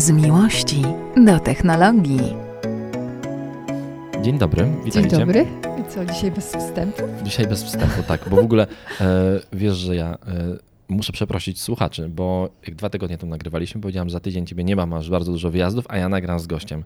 Z miłości do technologii. Dzień dobry, witajcie. Dzień dobry. I co, dzisiaj bez wstępu? Dzisiaj bez wstępu, tak, bo w ogóle e, wiesz, że ja e, muszę przeprosić słuchaczy, bo jak dwa tygodnie temu nagrywaliśmy, powiedziałem, za tydzień ciebie nie ma, masz bardzo dużo wyjazdów, a ja nagram z gościem.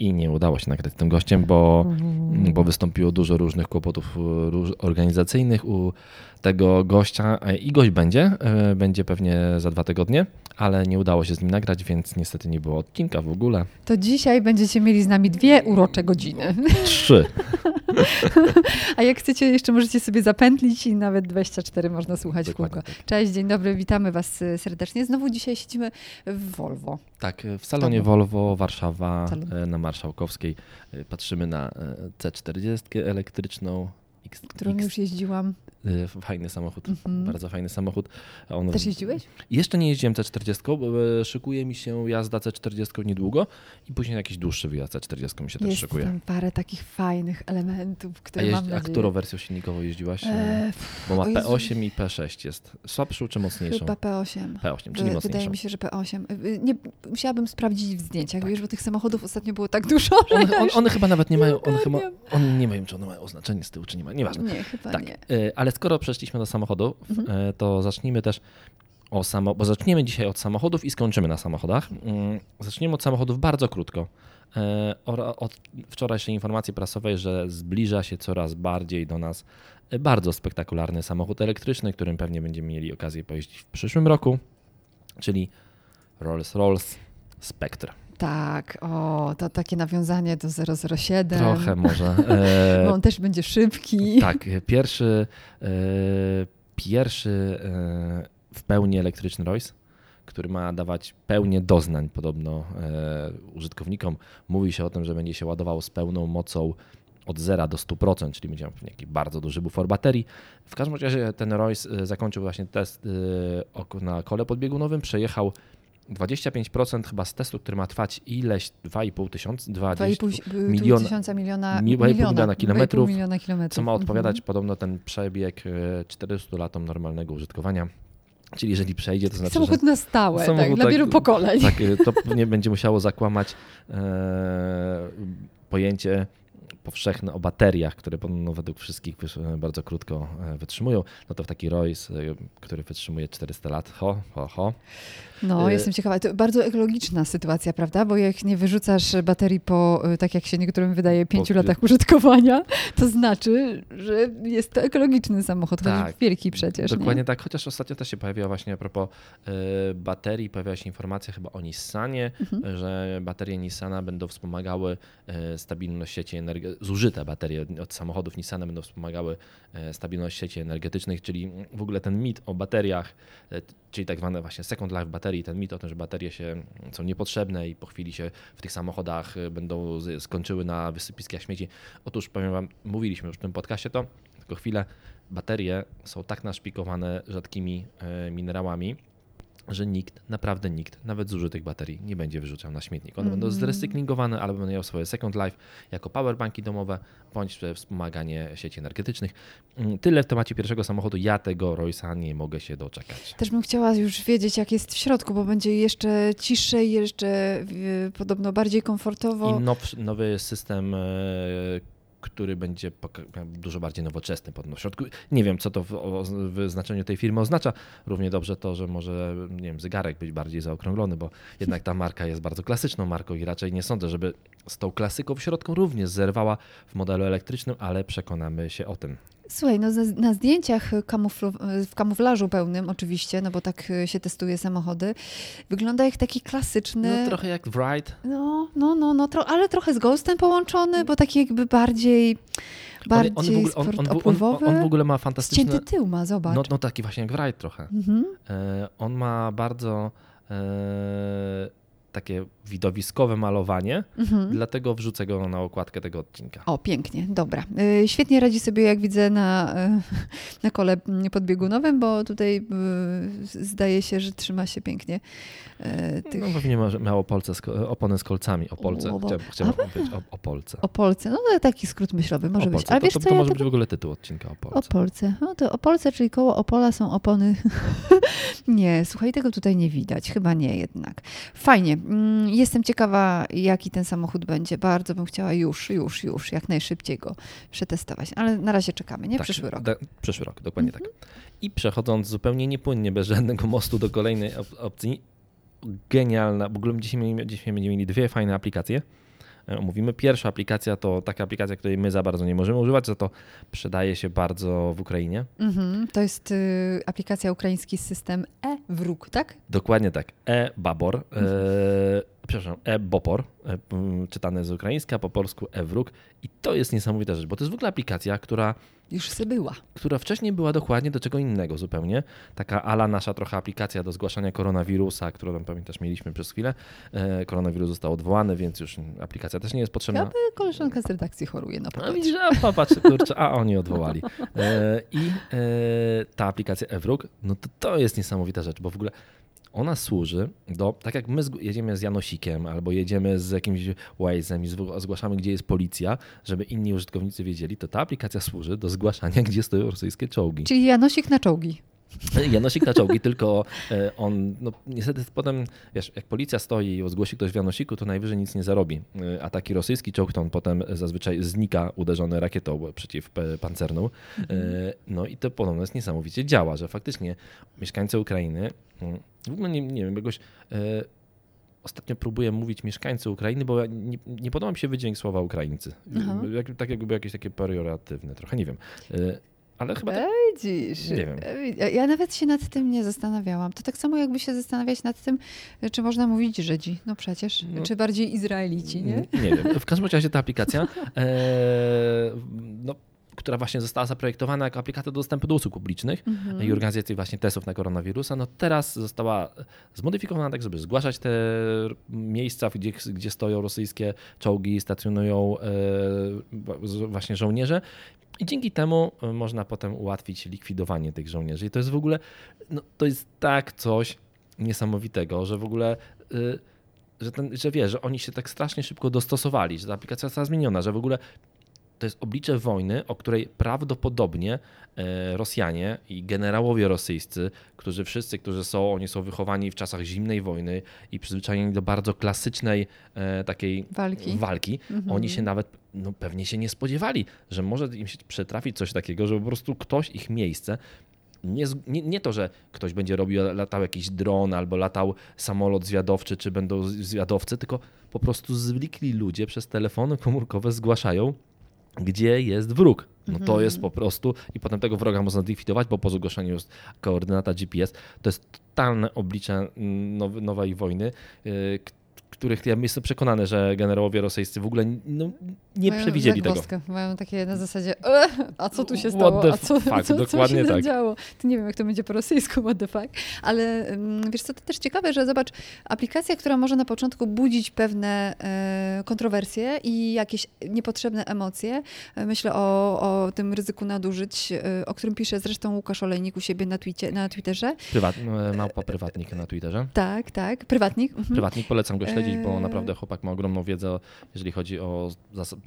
I nie udało się nagrać z tym gościem, bo, Mm. bo wystąpiło dużo różnych kłopotów e, organizacyjnych u tego gościa e, i gość będzie, e, będzie pewnie za dwa tygodnie, ale nie udało się z nim nagrać, więc niestety nie było odcinka w ogóle. To dzisiaj będziecie mieli z nami dwie urocze godziny. Trzy. A jak chcecie, jeszcze możecie sobie zapętlić i nawet 24 można słuchać w Dokładnie kółko. tak. Cześć, dzień dobry, witamy Was serdecznie. Znowu dzisiaj siedzimy w Volvo. Tak, w salonie. Volvo Warszawa Salon. e, na Marszałkowskiej e, patrzymy na e, C40 elektryczną. X, którą X, już jeździłam. E, Fajny samochód, Mhm. bardzo fajny samochód. A On, Też jeździłeś? Jeszcze nie jeździłem C40, bo e, szykuje mi się jazda C40 niedługo i później jakiś dłuższy wyjazd C40 mi się też Jest szykuje. tam parę takich fajnych elementów, A, które jeździ, mam a nadzieję... którą wersją silnikową jeździłaś? E, E, bo ma o Jezu. P8 i P6 jest. Słabszą czy mocniejszą? Chyba P8. P8, czyli Wy- Wydaje mocniejszą. mi się, że P8. Y, Nie, musiałabym sprawdzić w zdjęciach, wiesz, bo tych samochodów ostatnio było tak dużo, że One, ja one, chyba nawet nie mają, one, chyba, one nie mają, czy one mają oznaczenie z tyłu, czy nie mają, nieważne. Nie, chyba Tak, nie. y, ale skoro przeszliśmy do samochodu, Mhm. y, to zacznijmy też o samo, bo zaczniemy dzisiaj od samochodów i skończymy na samochodach. Mm, Zaczniemy od samochodów bardzo krótko. Ora- Od wczorajszej informacji prasowej, że zbliża się coraz bardziej do nas bardzo spektakularny samochód elektryczny, którym pewnie będziemy mieli okazję pojeździć w przyszłym roku, czyli Rolls-Royce Spectre. Tak, o, to takie nawiązanie do 007. Trochę może. e, Bo on też będzie szybki. Tak, pierwszy, e, pierwszy e, w pełni elektryczny Royce, który ma dawać pełnię doznań podobno e, użytkownikom. Mówi się o tym, że będzie się ładował z pełną mocą od 0 do 100%, czyli będzie miał jakiś bardzo duży bufor baterii. W każdym razie ten Royce zakończył właśnie test e, na kole podbiegunowym, przejechał 25% chyba z testu, który ma trwać ileś 2,5 tysiąca, 20, 2,5 miliona- tysiąca miliona, mi- 2,5 miliona, miliona kilometrów, 2,5 miliona kilometrów. co ma odpowiadać Mhm. podobno ten przebieg e, 400 latom normalnego użytkowania. Czyli jeżeli przejdzie, to znaczy, Samochód na stałe, Samochód tak, dla tak- wielu pokoleń. tak, e, to nie będzie musiało zakłamać e, pojęcie powszechne o bateriach, które podobno według wszystkich wysz- bardzo krótko e, wytrzymują. No to w taki Royce, e, który wytrzymuje 400 lat, ho, ho, ho. No, Y- jestem ciekawa. To bardzo ekologiczna sytuacja, prawda? Bo jak nie wyrzucasz baterii po, y, tak jak się niektórym wydaje, pięciu pi- latach użytkowania, to znaczy, że jest to ekologiczny samochód, Tak. wielki przecież. Dokładnie nie? tak, chociaż ostatnio też się pojawiła właśnie a propos e, baterii, pojawiła się informacja chyba o Nissanie, Mhm. że baterie Nissana będą wspomagały e, stabilność sieci energetycznych, zużyte baterie od- od samochodów Nissana będą wspomagały e, stabilność sieci energetycznych, czyli w ogóle ten mit o bateriach, e, czyli tak zwane właśnie second life baterii, ten mit o tym, że baterie się są niepotrzebne i po chwili się w tych samochodach e, będą skończyły na wysypiskach śmieci. Otóż powiem wam, mówiliśmy już w tym podcaście to, tylko chwilę, baterie są tak naszpikowane rzadkimi minerałami, że nikt, naprawdę nikt, nawet zużytych baterii nie będzie wyrzucał na śmietnik. One będą Mhm. zrecyklingowane albo będą miały swoje second life jako powerbanki domowe bądź e, wspomaganie sieci energetycznych. Mm, Tyle w temacie pierwszego samochodu. Ja tego Roysa nie mogę się doczekać. Też bym chciała już wiedzieć, jak jest w środku, bo będzie jeszcze ciszej, jeszcze podobno bardziej komfortowo. I nowy system, e, który będzie dużo bardziej nowoczesny pod w środku. Nie wiem, co to w, w znaczeniu tej firmy oznacza. Równie dobrze to, że może nie wiem, zegarek być bardziej zaokrąglony, bo jednak ta marka jest bardzo klasyczną marką i raczej nie sądzę, żeby z tą klasyką w środku również zerwała w modelu elektrycznym, ale przekonamy się o tym. Słuchaj, no na, zdjęciach kamuflu- w kamuflażu pełnym oczywiście, no bo tak y, się testuje samochody, wygląda jak taki klasyczny... No trochę jak Wright. No, no, no, no tro, ale trochę z Ghostem połączony, bo taki jakby bardziej, bardziej on, on, w ogóle, on, sport on, on, w ogóle ma fantastyczne... Ścięty tył ma, zobacz. No, no taki właśnie jak Wright trochę. Mhm. E, On ma bardzo e, takie widowiskowe malowanie, Mhm. dlatego wrzucę go na okładkę tego odcinka. O, pięknie, dobra. Y, Świetnie radzi sobie, jak widzę, na, y, na kole podbiegunowym, bo tutaj y, zdaje się, że trzyma się pięknie tych No pewnie ma, miał opolce oponę z kolcami. Opolce. O, Chciałem, chciałem a- powiedzieć o, opolce. Opolce. No to taki skrót myślowy może być. Ale to, wiesz to, co, to ja może tego... być w ogóle tytuł odcinka Opolce. Opolce. No to Opolce, czyli koło Opola są opony Nie, słuchaj, tego tutaj nie widać. Chyba nie jednak. Fajnie. Mm, Jestem ciekawa, jaki ten samochód będzie. Bardzo bym chciała już, już, już, jak najszybciej go przetestować. Ale na razie czekamy, nie? Tak, Przyszły rok. Da, przyszły rok, dokładnie Mhm. tak. I przechodząc zupełnie niepłynnie, bez żadnego mostu do kolejnej op- opcji, genialna, w ogóle dzisiaj, dzisiaj będziemy mieli dwie fajne aplikacje. E, Omówimy. Pierwsza aplikacja to taka aplikacja, której my za bardzo nie możemy używać, za to przydaje się bardzo w Ukrainie. Mhm. To jest y, aplikacja ukraiński system e-wróg, tak? Dokładnie tak. E-Babor, e, przepraszam, E-Bopor, e, m, czytane z ukraińska, po polsku E-Wróg. I to jest niesamowita rzecz, bo to jest w ogóle aplikacja, która Już se była. która wcześniej była dokładnie do czego innego zupełnie. Taka ala nasza trochę aplikacja do zgłaszania koronawirusa, którą tam pamiętasz mieliśmy przez chwilę. E, koronawirus został odwołany, więc już aplikacja też nie jest potrzebna. Aby koleżanka z redakcji choruje na A popatrz. a popatrz, kurczę, a oni odwołali. E, I e, ta aplikacja Ewruk, no to to jest niesamowita rzecz, bo w ogóle ona służy do, tak jak my jedziemy z Janosikiem albo jedziemy z jakimś Waze'em i zgłaszamy, gdzie jest policja, żeby inni użytkownicy wiedzieli, to ta aplikacja służy do zgłaszania, gdzie stoją rosyjskie czołgi. Czyli Janosik na czołgi. Janosik na czołgi, tylko e, on, no niestety potem, wiesz, jak policja stoi i zgłosi ktoś w Janosiku, to najwyżej nic nie zarobi. E, A taki rosyjski czołg, to on potem zazwyczaj znika uderzony rakietą przeciwpancerną. E, No i to podobno jest niesamowicie działa, że faktycznie mieszkańcy Ukrainy, mm, w ogóle nie, nie wiem, jakoś ostatnio próbuję mówić mieszkańcy Ukrainy, bo ja nie, nie podoba mi się wydźwięk słowa Ukraińcy. Jak, tak jakby jakieś takie perioratywne trochę, nie wiem. Ale chyba tak, Widzisz. Nie wiem. Ja, nawet się nad tym nie zastanawiałam. To tak samo jakby się zastanawiać nad tym, czy można mówić Żydzi. No przecież. No. Czy bardziej Izraelici, nie? Nie wiem. W każdym razie ta aplikacja, e, no, która właśnie została zaprojektowana jako aplikacja do dostępu do usług publicznych Mhm. i organizacji właśnie testów na koronawirusa, no teraz została zmodyfikowana tak, żeby zgłaszać te miejsca, gdzie, gdzie stoją rosyjskie czołgi, stacjonują e, właśnie żołnierze. I dzięki temu e, można potem ułatwić likwidowanie tych żołnierzy. I to jest w ogóle, no, to jest tak coś niesamowitego, że w ogóle y, że, ten, że wiesz, że oni się tak strasznie szybko dostosowali, że ta aplikacja została zmieniona, że w ogóle to jest oblicze wojny, o której prawdopodobnie e, Rosjanie i generałowie rosyjscy, którzy wszyscy, którzy są, oni są wychowani w czasach zimnej wojny i przyzwyczajeni do bardzo klasycznej e, takiej Walki. walki Mhm. oni się nawet no, pewnie się nie spodziewali, że może im się przytrafić coś takiego, że po prostu ktoś ich miejsce nie, nie, nie to, że ktoś będzie robił, latał jakiś dron albo latał samolot zwiadowczy, czy będą zwiadowcy, tylko po prostu zwykli ludzie przez telefony komórkowe zgłaszają, gdzie jest wróg. No to Mhm. jest po prostu, i potem tego wroga można zlikwidować, bo po zgłoszeniu jest koordynata GPS. To jest totalne oblicze mm, nowej wojny, k- których ja jestem przekonany, że generałowie rosyjscy w ogóle no, nie Mają przewidzieli tego. Mają takie na zasadzie, e, a co tu się stało? A co, fuck, co, co dokładnie się tak. zadziało? To nie wiem, jak to będzie po rosyjsku, what the fuck. Ale mm, wiesz co, to też ciekawe, że zobacz, aplikacja, która może na początku budzić pewne e, kontrowersje i jakieś niepotrzebne emocje. E, Myślę o, o tym ryzyku nadużyć, e, o którym pisze zresztą Łukasz Olejnik u siebie na, twicie, na Twitterze. Prywat, e, małpa prywatnik na Twitterze. Tak, tak. Prywatnik. Mhm. Prywatnik polecam go śledzić, bo Eee. naprawdę chłopak ma ogromną wiedzę, jeżeli chodzi o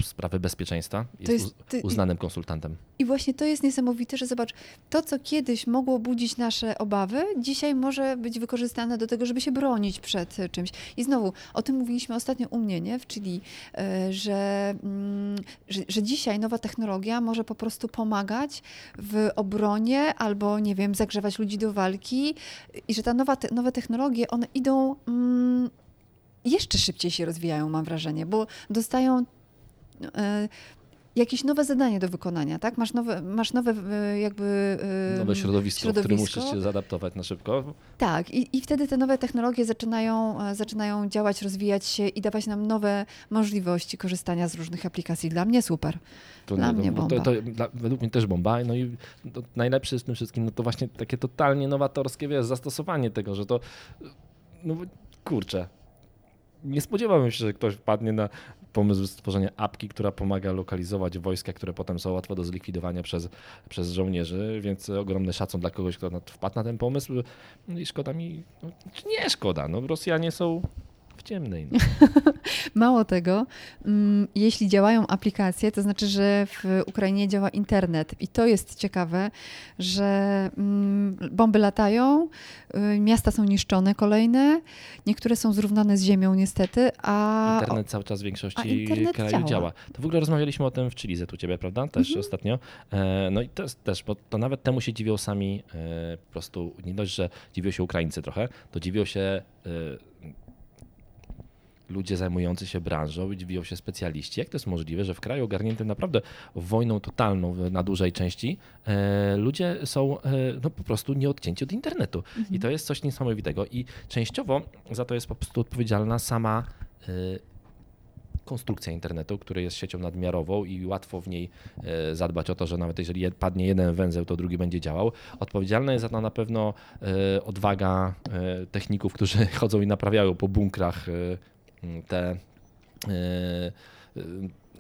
sprawy bezpieczeństwa. Jest, jest- ty- uznanym konsultantem. I właśnie to jest niesamowite, że zobacz, to co kiedyś mogło budzić nasze obawy, dzisiaj może być wykorzystane do tego, żeby się bronić przed czymś. I znowu, o tym mówiliśmy ostatnio u mnie, nie? w Chili, e, że, mm, że, że dzisiaj nowa technologia może po prostu pomagać w obronie albo, nie wiem, zagrzewać ludzi do walki i że ta nowa te, nowe technologie, one idą mm, jeszcze szybciej się rozwijają, mam wrażenie, bo dostają e, jakieś nowe zadanie do wykonania, tak? Masz nowe, masz nowe e, jakby... e, Nowe środowisko, w którym środowisko. musisz się zaadaptować na szybko. Tak, i, i wtedy te nowe technologie zaczynają, zaczynają działać, rozwijać się i dawać nam nowe możliwości korzystania z różnych aplikacji. Dla mnie super. To, Dla no, mnie to, bomba. to, to, dla, według mnie też bomba. No i najlepsze z tym wszystkim, no to właśnie takie totalnie nowatorskie wiesz, zastosowanie tego, że to no kurczę. Nie spodziewałem się, że ktoś wpadnie na pomysł stworzenia apki, która pomaga lokalizować wojska, które potem są łatwo do zlikwidowania przez, przez żołnierzy, więc ogromny szacun dla kogoś, kto wpadł na ten pomysł. No i szkoda mi, no, nie szkoda, no Rosjanie są w ciemnej. No. Mało tego, mm, jeśli działają aplikacje, to znaczy, że w Ukrainie działa internet. I to jest ciekawe, że mm, bomby latają, y, miasta są niszczone kolejne, niektóre są zrównane z ziemią niestety, a... Internet cały czas w większości krajów działa. działa. To w ogóle rozmawialiśmy o tym w Chilize tu ciebie, prawda? Też Mhm. ostatnio. E, No i to jest też, bo to nawet temu się dziwią sami e, po prostu, nie dość, że dziwią się Ukraińcy trochę, to dziwią się e, ludzie zajmujący się branżą, dziwią się specjaliści. Jak to jest możliwe, że w kraju ogarniętym naprawdę wojną totalną na dużej części e, ludzie są e, no, po prostu nieodcięci od internetu. I to jest coś niesamowitego. I częściowo za to jest po prostu odpowiedzialna sama e, konstrukcja internetu, który jest siecią nadmiarową i łatwo w niej e, zadbać o to, że nawet jeżeli je- padnie jeden węzeł, to drugi będzie działał. Odpowiedzialna jest za to na pewno e, odwaga e, techników, którzy chodzą i naprawiają po bunkrach te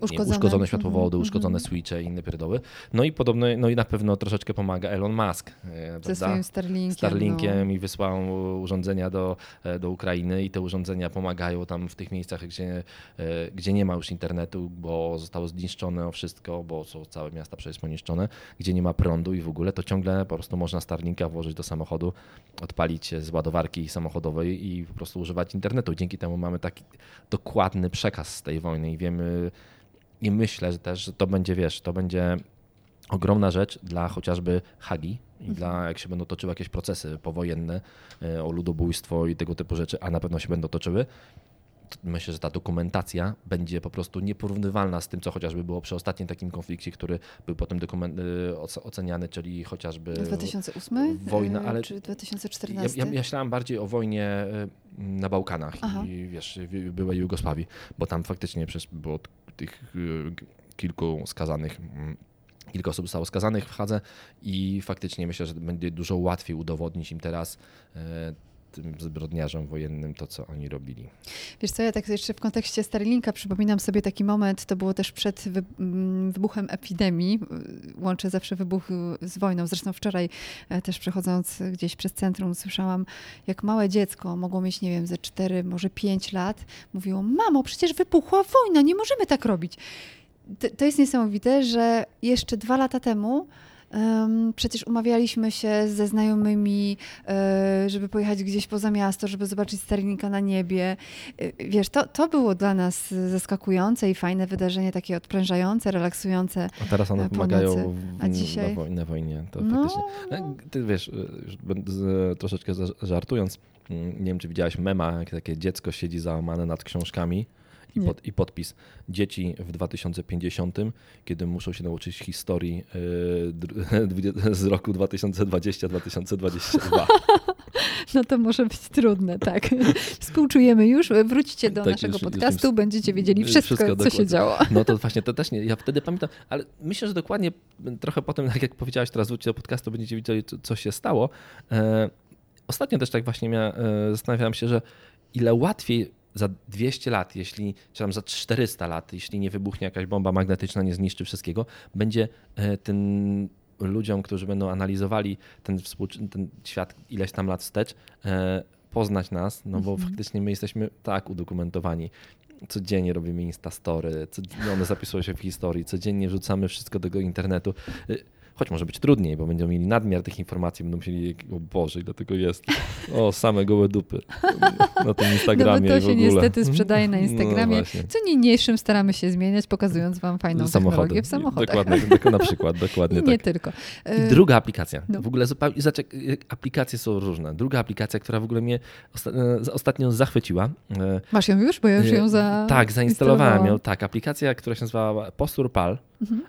nie, Uszkodzone. uszkodzone światłowody, Mhm, uszkodzone mhm. switche i inne pierdoły. No i podobno, no i na pewno troszeczkę pomaga Elon Musk. e, Ze prawda? swoim Starlinkiem. Starlinkiem no. i wysłał urządzenia do, e, do Ukrainy i te urządzenia pomagają tam w tych miejscach, gdzie, e, gdzie nie ma już internetu, bo zostało zniszczone wszystko, bo są całe miasta przecież poniszczone, gdzie nie ma prądu i w ogóle, to ciągle po prostu można Starlinka włożyć do samochodu, odpalić z ładowarki samochodowej i po prostu używać internetu. Dzięki temu mamy taki dokładny przekaz z tej wojny i wiemy i myślę że też, że to będzie, wiesz, to będzie ogromna rzecz dla chociażby Hagi i dla, jak się będą toczyły jakieś procesy powojenne e, o ludobójstwo i tego typu rzeczy, a na pewno się będą toczyły. Myślę, że ta dokumentacja będzie po prostu nieporównywalna z tym, co chociażby było przy ostatnim takim konflikcie, który był potem dokument, oce- oceniany, czyli chociażby 2008? wojna, y, ale- Czy ja, 2014? ja, ja myślałem bardziej o wojnie e, na Bałkanach Aha. i wiesz, w byłej Jugosławii, bo tam faktycznie przecież było tych kilku skazanych, mm, kilka osób zostało skazanych w Hadze i faktycznie myślę, że będzie dużo łatwiej udowodnić im teraz tym zbrodniarzom wojennym to, co oni robili. Wiesz co, ja tak jeszcze w kontekście Starlinka przypominam sobie taki moment, to było też przed mm, wybuchem epidemii. Łączę zawsze wybuch z wojną. Zresztą wczoraj e, też przechodząc gdzieś przez centrum słyszałam, jak małe dziecko mogło mieć, nie wiem, ze 4, może 5 lat, mówiło, mamo, przecież wybuchła wojna, nie możemy tak robić. To, to jest niesamowite, że jeszcze dwa lata temu em, przecież umawialiśmy się ze znajomymi, e, żeby pojechać gdzieś poza miasto, żeby zobaczyć Starlinka na niebie. E, Wiesz, to, to było dla nas zaskakujące i fajne wydarzenie, takie odprężające, relaksujące. A teraz one E, pomagają w, A dzisiaj? na, woj- na wojnie. To No, faktycznie. Ty wiesz, troszeczkę żartując, mm, nie wiem, czy widziałeś mema, jak takie dziecko siedzi załamane nad książkami i, pod, i podpis. Dzieci w 2050, kiedy muszą się nauczyć historii dwudzie- z roku 2020-2022. No to może być trudne, tak. Współczujemy już. Wróćcie do Tak, naszego już- już podcastu, tym- będziecie wiedzieli wszystko, wszystko co dokładnie. się działo. No to właśnie, to też nie, ja wtedy pamiętam, ale myślę, że dokładnie trochę potem, tak jak powiedziałeś, teraz wróćcie do podcastu, będziecie wiedzieli, co, się stało. E, ostatnio też tak właśnie miałem, e, zastanawiałem się, że ile łatwiej za 200 lat, jeśli, czy tam za 400 lat, jeśli nie wybuchnie jakaś bomba magnetyczna, nie zniszczy wszystkiego, będzie e, tym ludziom, którzy będą analizowali ten, współczy- ten świat ileś tam lat wstecz, e, poznać nas, no bo faktycznie my jesteśmy tak udokumentowani. Codziennie robimy Instastory, codziennie one zapisują się w historii, codziennie wrzucamy wszystko do tego internetu. Y, Choć może być trudniej, bo będą mieli nadmiar tych informacji, będą myśleli, o Boże, ile tego jest. O, same gołe dupy na tym No Instagramie bo to się niestety sprzedaje na No Instagramie. właśnie. Co niniejszym staramy się zmieniać, pokazując wam fajną technologię w samochodach. Dokładnie, tak, na przykład, dokładnie I nie tak. tylko. I Y, druga aplikacja. no. W ogóle jak aplikacje są różne. Druga aplikacja, która w ogóle mnie e, ostatnio zachwyciła. Masz ją już? Bo ja już ją za... Tak, zainstalowałem ją. Tak, aplikacja, która się nazywa Posture Pal. Mhm.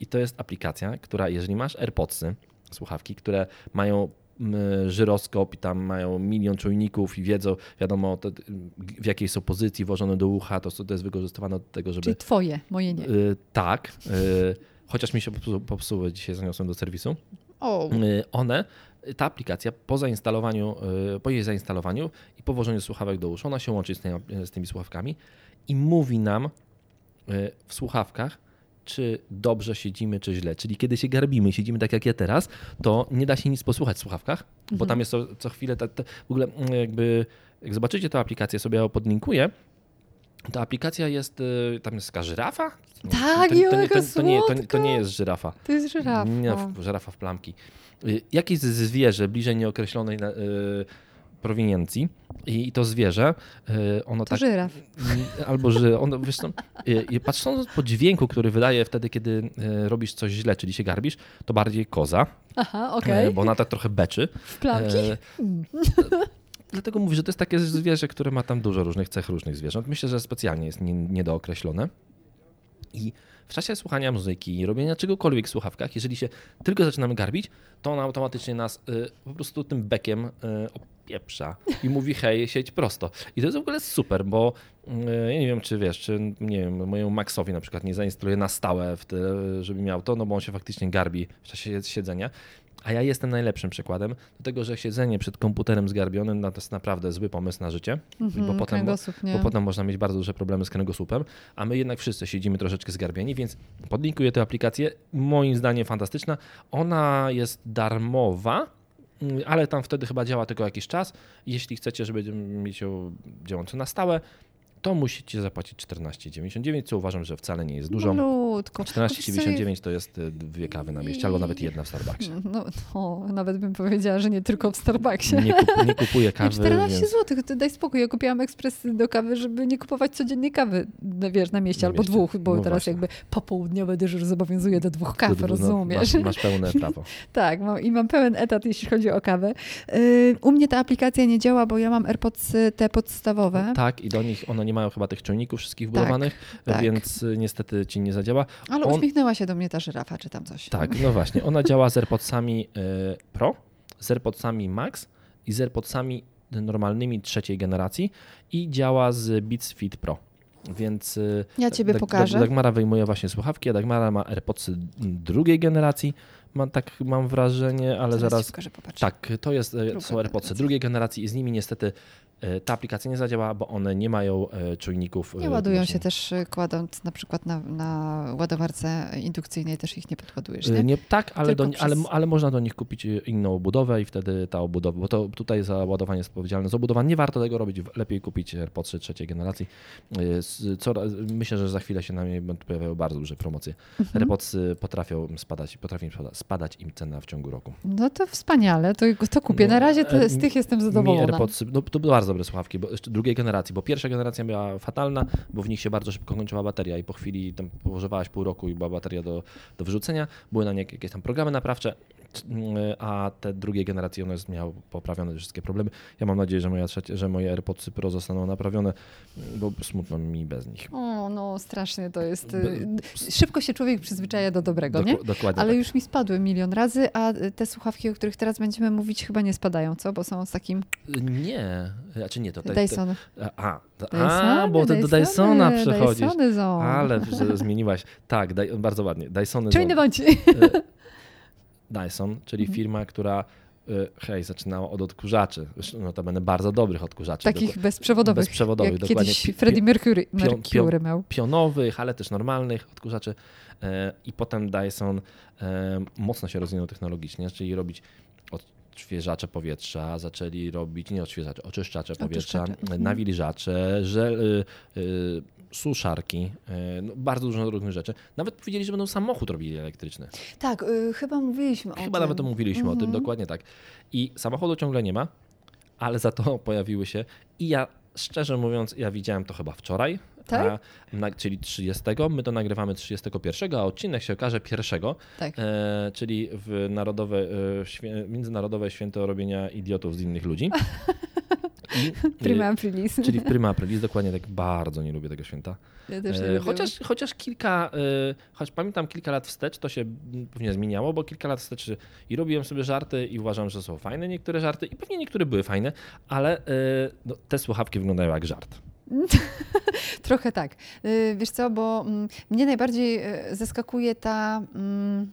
I to jest aplikacja, która, jeżeli masz AirPodsy, słuchawki, które mają mm, żyroskop i tam mają milion czujników i wiedzą, wiadomo to, w jakiej są pozycji włożone do ucha, to, to jest wykorzystywane do tego, żeby Czyli twoje, moje nie. Y, tak. y, chociaż mi się popsu- popsuły, dzisiaj zaniosłem do serwisu. O, Y, one, ta aplikacja po zainstalowaniu, y, po jej zainstalowaniu i po włożeniu słuchawek do uszu, ona się łączy z, tymi- z tymi słuchawkami i mówi nam y, w słuchawkach, czy dobrze siedzimy, czy źle. Czyli kiedy się garbimy, siedzimy tak jak ja teraz, to nie da się nic posłuchać w słuchawkach, bo Mhm. tam jest co, co chwilę, ta, ta, w ogóle mm, jakby, jak zobaczycie tę aplikację, sobie ją podlinkuję, ta aplikacja jest, y, tam jest taka żyrafa? Tak, to, to, to, to, nie, to, nie- to słodka. nie jest żyrafa. To jest żyrafa. Nie, w- żyrafa w plamki. Y, Jakieś zwierzę bliżej nieokreślonej y, prowiniencji i to zwierzę, y, ono To tak... żyraf. Albo że ono, wiesz co, y, y, patrząc po dźwięku, który wydaje wtedy, kiedy robisz coś źle, czyli się garbisz, to bardziej koza, Aha, okej. y, bo ona tak trochę beczy. W plamki? E, Dlatego mówię, że to jest takie zwierzę, które ma tam dużo różnych cech różnych zwierząt. Myślę, że specjalnie jest nie- niedookreślone. I w czasie słuchania muzyki, robienia czegokolwiek w słuchawkach, jeżeli się tylko zaczynamy garbić, to ona automatycznie nas y, po prostu tym bekiem y, opieprza i mówi hej, siedź prosto. I to jest w ogóle super, bo y, ja nie wiem, czy wiesz, czy nie wiem, mojemu Maxowi na przykład nie zainstaluję na stałe, w żeby miał to, no bo on się faktycznie garbi w czasie siedzenia. A ja jestem najlepszym przykładem do tego, że siedzenie przed komputerem zgarbionym to jest naprawdę zły pomysł na życie, bo, Mhm, potem, bo, potem można mieć bardzo duże problemy z kręgosłupem, a my jednak wszyscy siedzimy troszeczkę zgarbieni, więc podlinkuję tę aplikację. Moim zdaniem fantastyczna. Ona jest darmowa, ale tam wtedy chyba działa tylko jakiś czas. Jeśli chcecie, żeby mieć ją działającą na stałe, to musicie zapłacić 14,99, co uważam, że wcale nie jest dużo. Malutko. Wiesz co, 14,99 to jest y, dwie kawy na mieście, albo nawet jedna w Starbucksie. No, no, nawet bym powiedziała, że nie tylko w Starbucksie. Nie, kup, nie kupuję kawy, 14 więc zł, to daj spokój. Ja kupiłam ekspres do kawy, żeby nie kupować codziennie kawy, no, wiesz, na mieście Na albo mieście. dwóch, bo No teraz właśnie. jakby popołudniowy dyżur zobowiązuje do dwóch kaw, no, rozumiesz? Masz, masz pełne prawo. Tak, mam, i mam pełen etat, jeśli chodzi o kawę. Yy, u mnie ta aplikacja nie działa, bo ja mam AirPods y, te podstawowe, Tak, i do nich one nie mają chyba tych czujników wszystkich wbudowanych, tak. więc y, niestety ci nie zadziała. ale on- uśmiechnęła się do mnie ta żyrafa, czy tam coś. Tak, no właśnie. Ona działa z AirPodsami y, Pro, z AirPodsami Max i z AirPodsami normalnymi trzeciej generacji i działa z Beats Fit Pro. Więc y, Ja ciebie Dag- pokażę. Dag- Dagmara wyjmuje właśnie słuchawki, a Dagmara ma AirPodsy drugiej generacji. Mam tak mam wrażenie, ale Zaraz, zaraz pokażę. Tak, to jest, e, Druga są AirPodsy drugiej generacji i z nimi niestety e, ta aplikacja nie zadziała, bo one nie mają e, czujników. Nie ładują się też kładąc na przykład na, na ładowarce indukcyjnej, też ich nie podładujesz, nie? Nie, tak, ale, do, ale, przez- ale można do nich kupić inną obudowę i wtedy ta obudowa, bo to tutaj za ładowanie jest odpowiedzialne za obudowę. Nie warto tego robić, lepiej kupić AirPodsy trzeciej generacji. Z- Co, myślę, że za chwilę się na mnie będą pojawiają bardzo duże promocje. Mhm. AirPodsy potrafią spadać, potrafi im spada- spadać im cena w ciągu roku. No to wspaniale, to, to kupię. Na razie te, z tych jestem Mi zadowolona. AirPodsy, no to były bardzo dobre słuchawki, bo drugiej generacji, bo pierwsza generacja była fatalna, bo w nich się bardzo szybko kończyła bateria i po chwili tam używałaś pół roku i była bateria do, do wyrzucenia. Były na nie jakieś tam programy naprawcze, a te drugiej generacji one miały poprawione wszystkie problemy. Ja mam nadzieję, że, moja trzecia, że moje AirPodsy Pro zostaną naprawione, bo smutno mi bez nich. O, no strasznie to jest. Y, Szybko się człowiek przyzwyczaja do dobrego, nie? Dok- dokładnie Ale tak. już mi spadły milion razy, a y, te słuchawki, o których teraz będziemy mówić, chyba nie spadają, co? Bo są z takim Nie, znaczy nie, to... te- Dyson. te- A, a, bo ty do Dysona przechodzisz. Dysony są. Ale zmieniłaś. Tak, daj, bardzo ładnie. Dysony Czujny są- bądź. Dyson, czyli Mhm. firma, która y, hej, zaczynała od odkurzaczy. Notabene bardzo dobrych odkurzaczy. Takich Doku- bezprzewodowych. bezprzewodowych, jak dokładnie. kiedyś Freddie Mercury, pion- Mercury miał. pionowych, ale też normalnych odkurzaczy. E, I potem Dyson e, mocno się rozwinął technologicznie, czyli robić odświeżacze powietrza, zaczęli robić, nie odświeżacze, oczyszczacze powietrza, Oczyszczacze, mhm. nawilżacze, żel, y, y, suszarki, y, no, bardzo dużo różnych rzeczy. Nawet powiedzieli, że będą samochód robili elektryczny. Tak, y, chyba mówiliśmy o Chyba tym. nawet to mówiliśmy o tym, dokładnie tak. I samochodu ciągle nie ma, ale za to pojawiły się i ja szczerze mówiąc, ja widziałem to chyba wczoraj, Tak? a, na, czyli 30. My to nagrywamy 31, a odcinek się okaże 1, Tak. e, czyli w narodowe, e, międzynarodowe święto robienia idiotów z innych ludzi. I, e, Prima aprilis. Czyli Prima Aprilis, dokładnie tak bardzo nie lubię tego święta. Ja też nie E, lubię. chociaż, chociaż kilka, e, choć pamiętam kilka lat wstecz, to się pewnie zmieniało, bo kilka lat wstecz i robiłem sobie żarty i uważam, że są fajne niektóre żarty i pewnie niektóre były fajne, ale no, te słuchawki wyglądają jak żart. Trochę tak. Wiesz co, bo mm, mnie najbardziej zaskakuje ta, mm,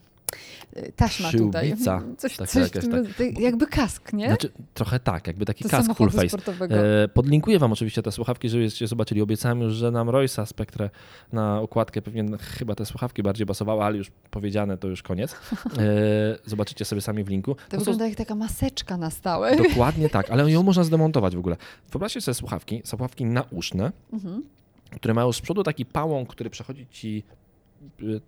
taśma tutaj. Coś, taka coś jakaś, tak. jakby kask, nie? Znaczy, trochę tak, jakby taki Do kask full face. sportowego. E, podlinkuję wam oczywiście te słuchawki, żebyście zobaczyli. Obiecałem już, że nam Roysa Spectre na okładkę pewnie chyba te słuchawki bardziej pasowały, ale już powiedziane to już koniec. E, zobaczycie sobie sami w linku. To No są- wygląda jak taka maseczka na stałe. Dokładnie tak, ale ją można zdemontować w ogóle. Wyobraźcie sobie słuchawki, słuchawki nauszne, Mhm. które mają z przodu taki pałąk, który przechodzi ci,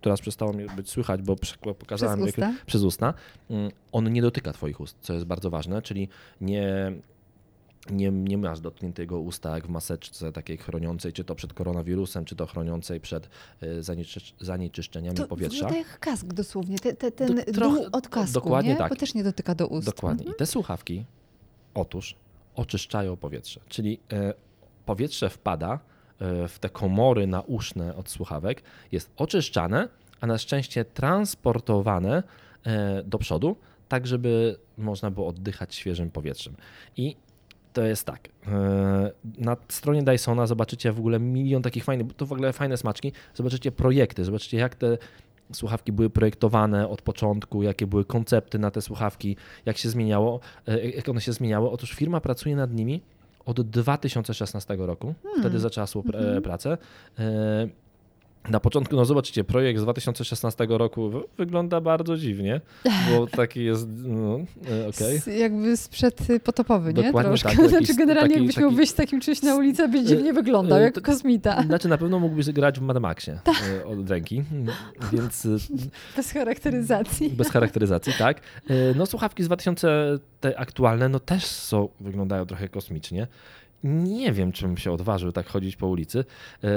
teraz przestało mi być słychać, bo prze- Przez pokazałem jak- usta. przez usta. Mm, On nie dotyka twoich ust, co jest bardzo ważne, czyli nie, nie, nie masz dotkniętego usta jak w maseczce takiej chroniącej, czy to przed koronawirusem, czy to chroniącej przed y, zanieczysz- zanieczyszczeniami To powietrza. wygląda jak kask dosłownie. Te, te, ten To trochę- od kasku, dokładnie nie? tak. Bo też nie dotyka do ust. Dokładnie. Mhm. I te słuchawki, otóż, oczyszczają powietrze. Czyli e, powietrze wpada w te komory nauszne od słuchawek, jest oczyszczane, a na szczęście transportowane e, do przodu, tak żeby można było oddychać świeżym powietrzem. I to jest tak. e, Na stronie Dysona zobaczycie w ogóle milion takich fajnych, bo to w ogóle fajne smaczki. Zobaczycie projekty, zobaczycie jak te słuchawki były projektowane od początku, jakie były koncepty na te słuchawki, jak się zmieniało, e, jak one się zmieniały. Otóż firma pracuje nad nimi od 2016 roku. Wtedy zaczęła współpracę. pracę. E, Na początku, no zobaczycie, projekt z 2016 roku wygląda bardzo dziwnie, bo taki jest, no, e, okej. S- Jakby sprzed y, potopowy, nie? Dokładnie Troszkę. tak, Znaczy generalnie taki- jakbyś miał taki- wyjść z takim czymś na ulicę, by dziwnie wyglądał, e, jak to- kosmita. Znaczy na pewno mógłbyś grać w Mad Maxie e, od ręki, więc e, Bez charakteryzacji. Bez charakteryzacji, tak. E, No słuchawki z 2000 te aktualne, no też są, wyglądają trochę kosmicznie. Nie wiem, czym się odważył tak chodzić po ulicy. E,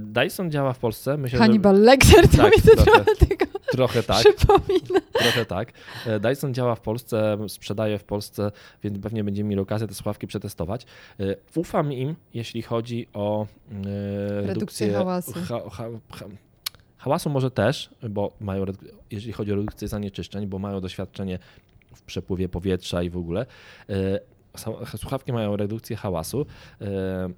Dyson działa w Polsce. Myślę, Hannibal Lecter to Tak, mi to trochę. trochę tego że trochę tak, przypomina. trochę tak. E, Dyson działa w Polsce, sprzedaje w Polsce, więc pewnie będziemy mieli okazję te słuchawki przetestować. E, Ufam im, jeśli chodzi o e, redukcję hałasu. Ha, ha, ha, hałasu może też, bo mają, jeśli chodzi o redukcję zanieczyszczeń, bo mają doświadczenie w przepływie powietrza i w ogóle. Słuchawki mają redukcję hałasu, e,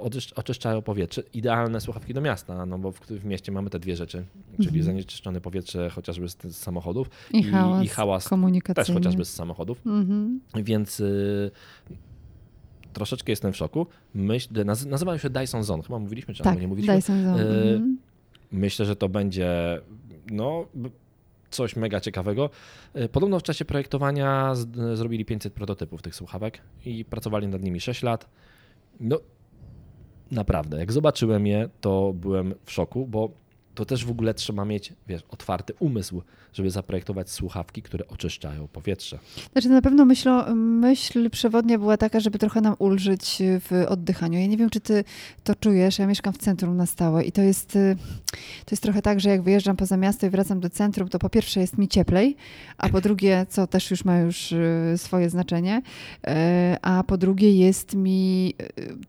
oczyszcz- oczyszczają powietrze. Idealne słuchawki do miasta, no bo w, w mieście mamy te dwie rzeczy, czyli Mhm. zanieczyszczone powietrze chociażby z, z samochodów I i- hałas, i hałas też chociażby z samochodów, Mhm. więc y, troszeczkę jestem w szoku. Myśl, naz, nazywają się Dyson Zone, chyba mówiliśmy, czy Tak, nie mówiliśmy. Dyson Zone. E, Mhm. Myślę, że to będzie no, coś mega ciekawego. E, Podobno w czasie projektowania z, zrobili 500 prototypów tych słuchawek i pracowali nad nimi 6 lat. No, naprawdę, jak zobaczyłem je, to byłem w szoku, bo to też w ogóle trzeba mieć, wiesz, otwarty umysł, żeby zaprojektować słuchawki, które oczyszczają powietrze. Znaczy na pewno myślą, myśl przewodnia była taka, żeby trochę nam ulżyć w oddychaniu. Ja nie wiem, czy ty to czujesz. Ja mieszkam w centrum na stałe i to jest, y, to jest trochę tak, że jak wyjeżdżam poza miasto i wracam do centrum, to po pierwsze jest mi cieplej, a po drugie, co też już ma już y, swoje znaczenie, y, a po drugie jest mi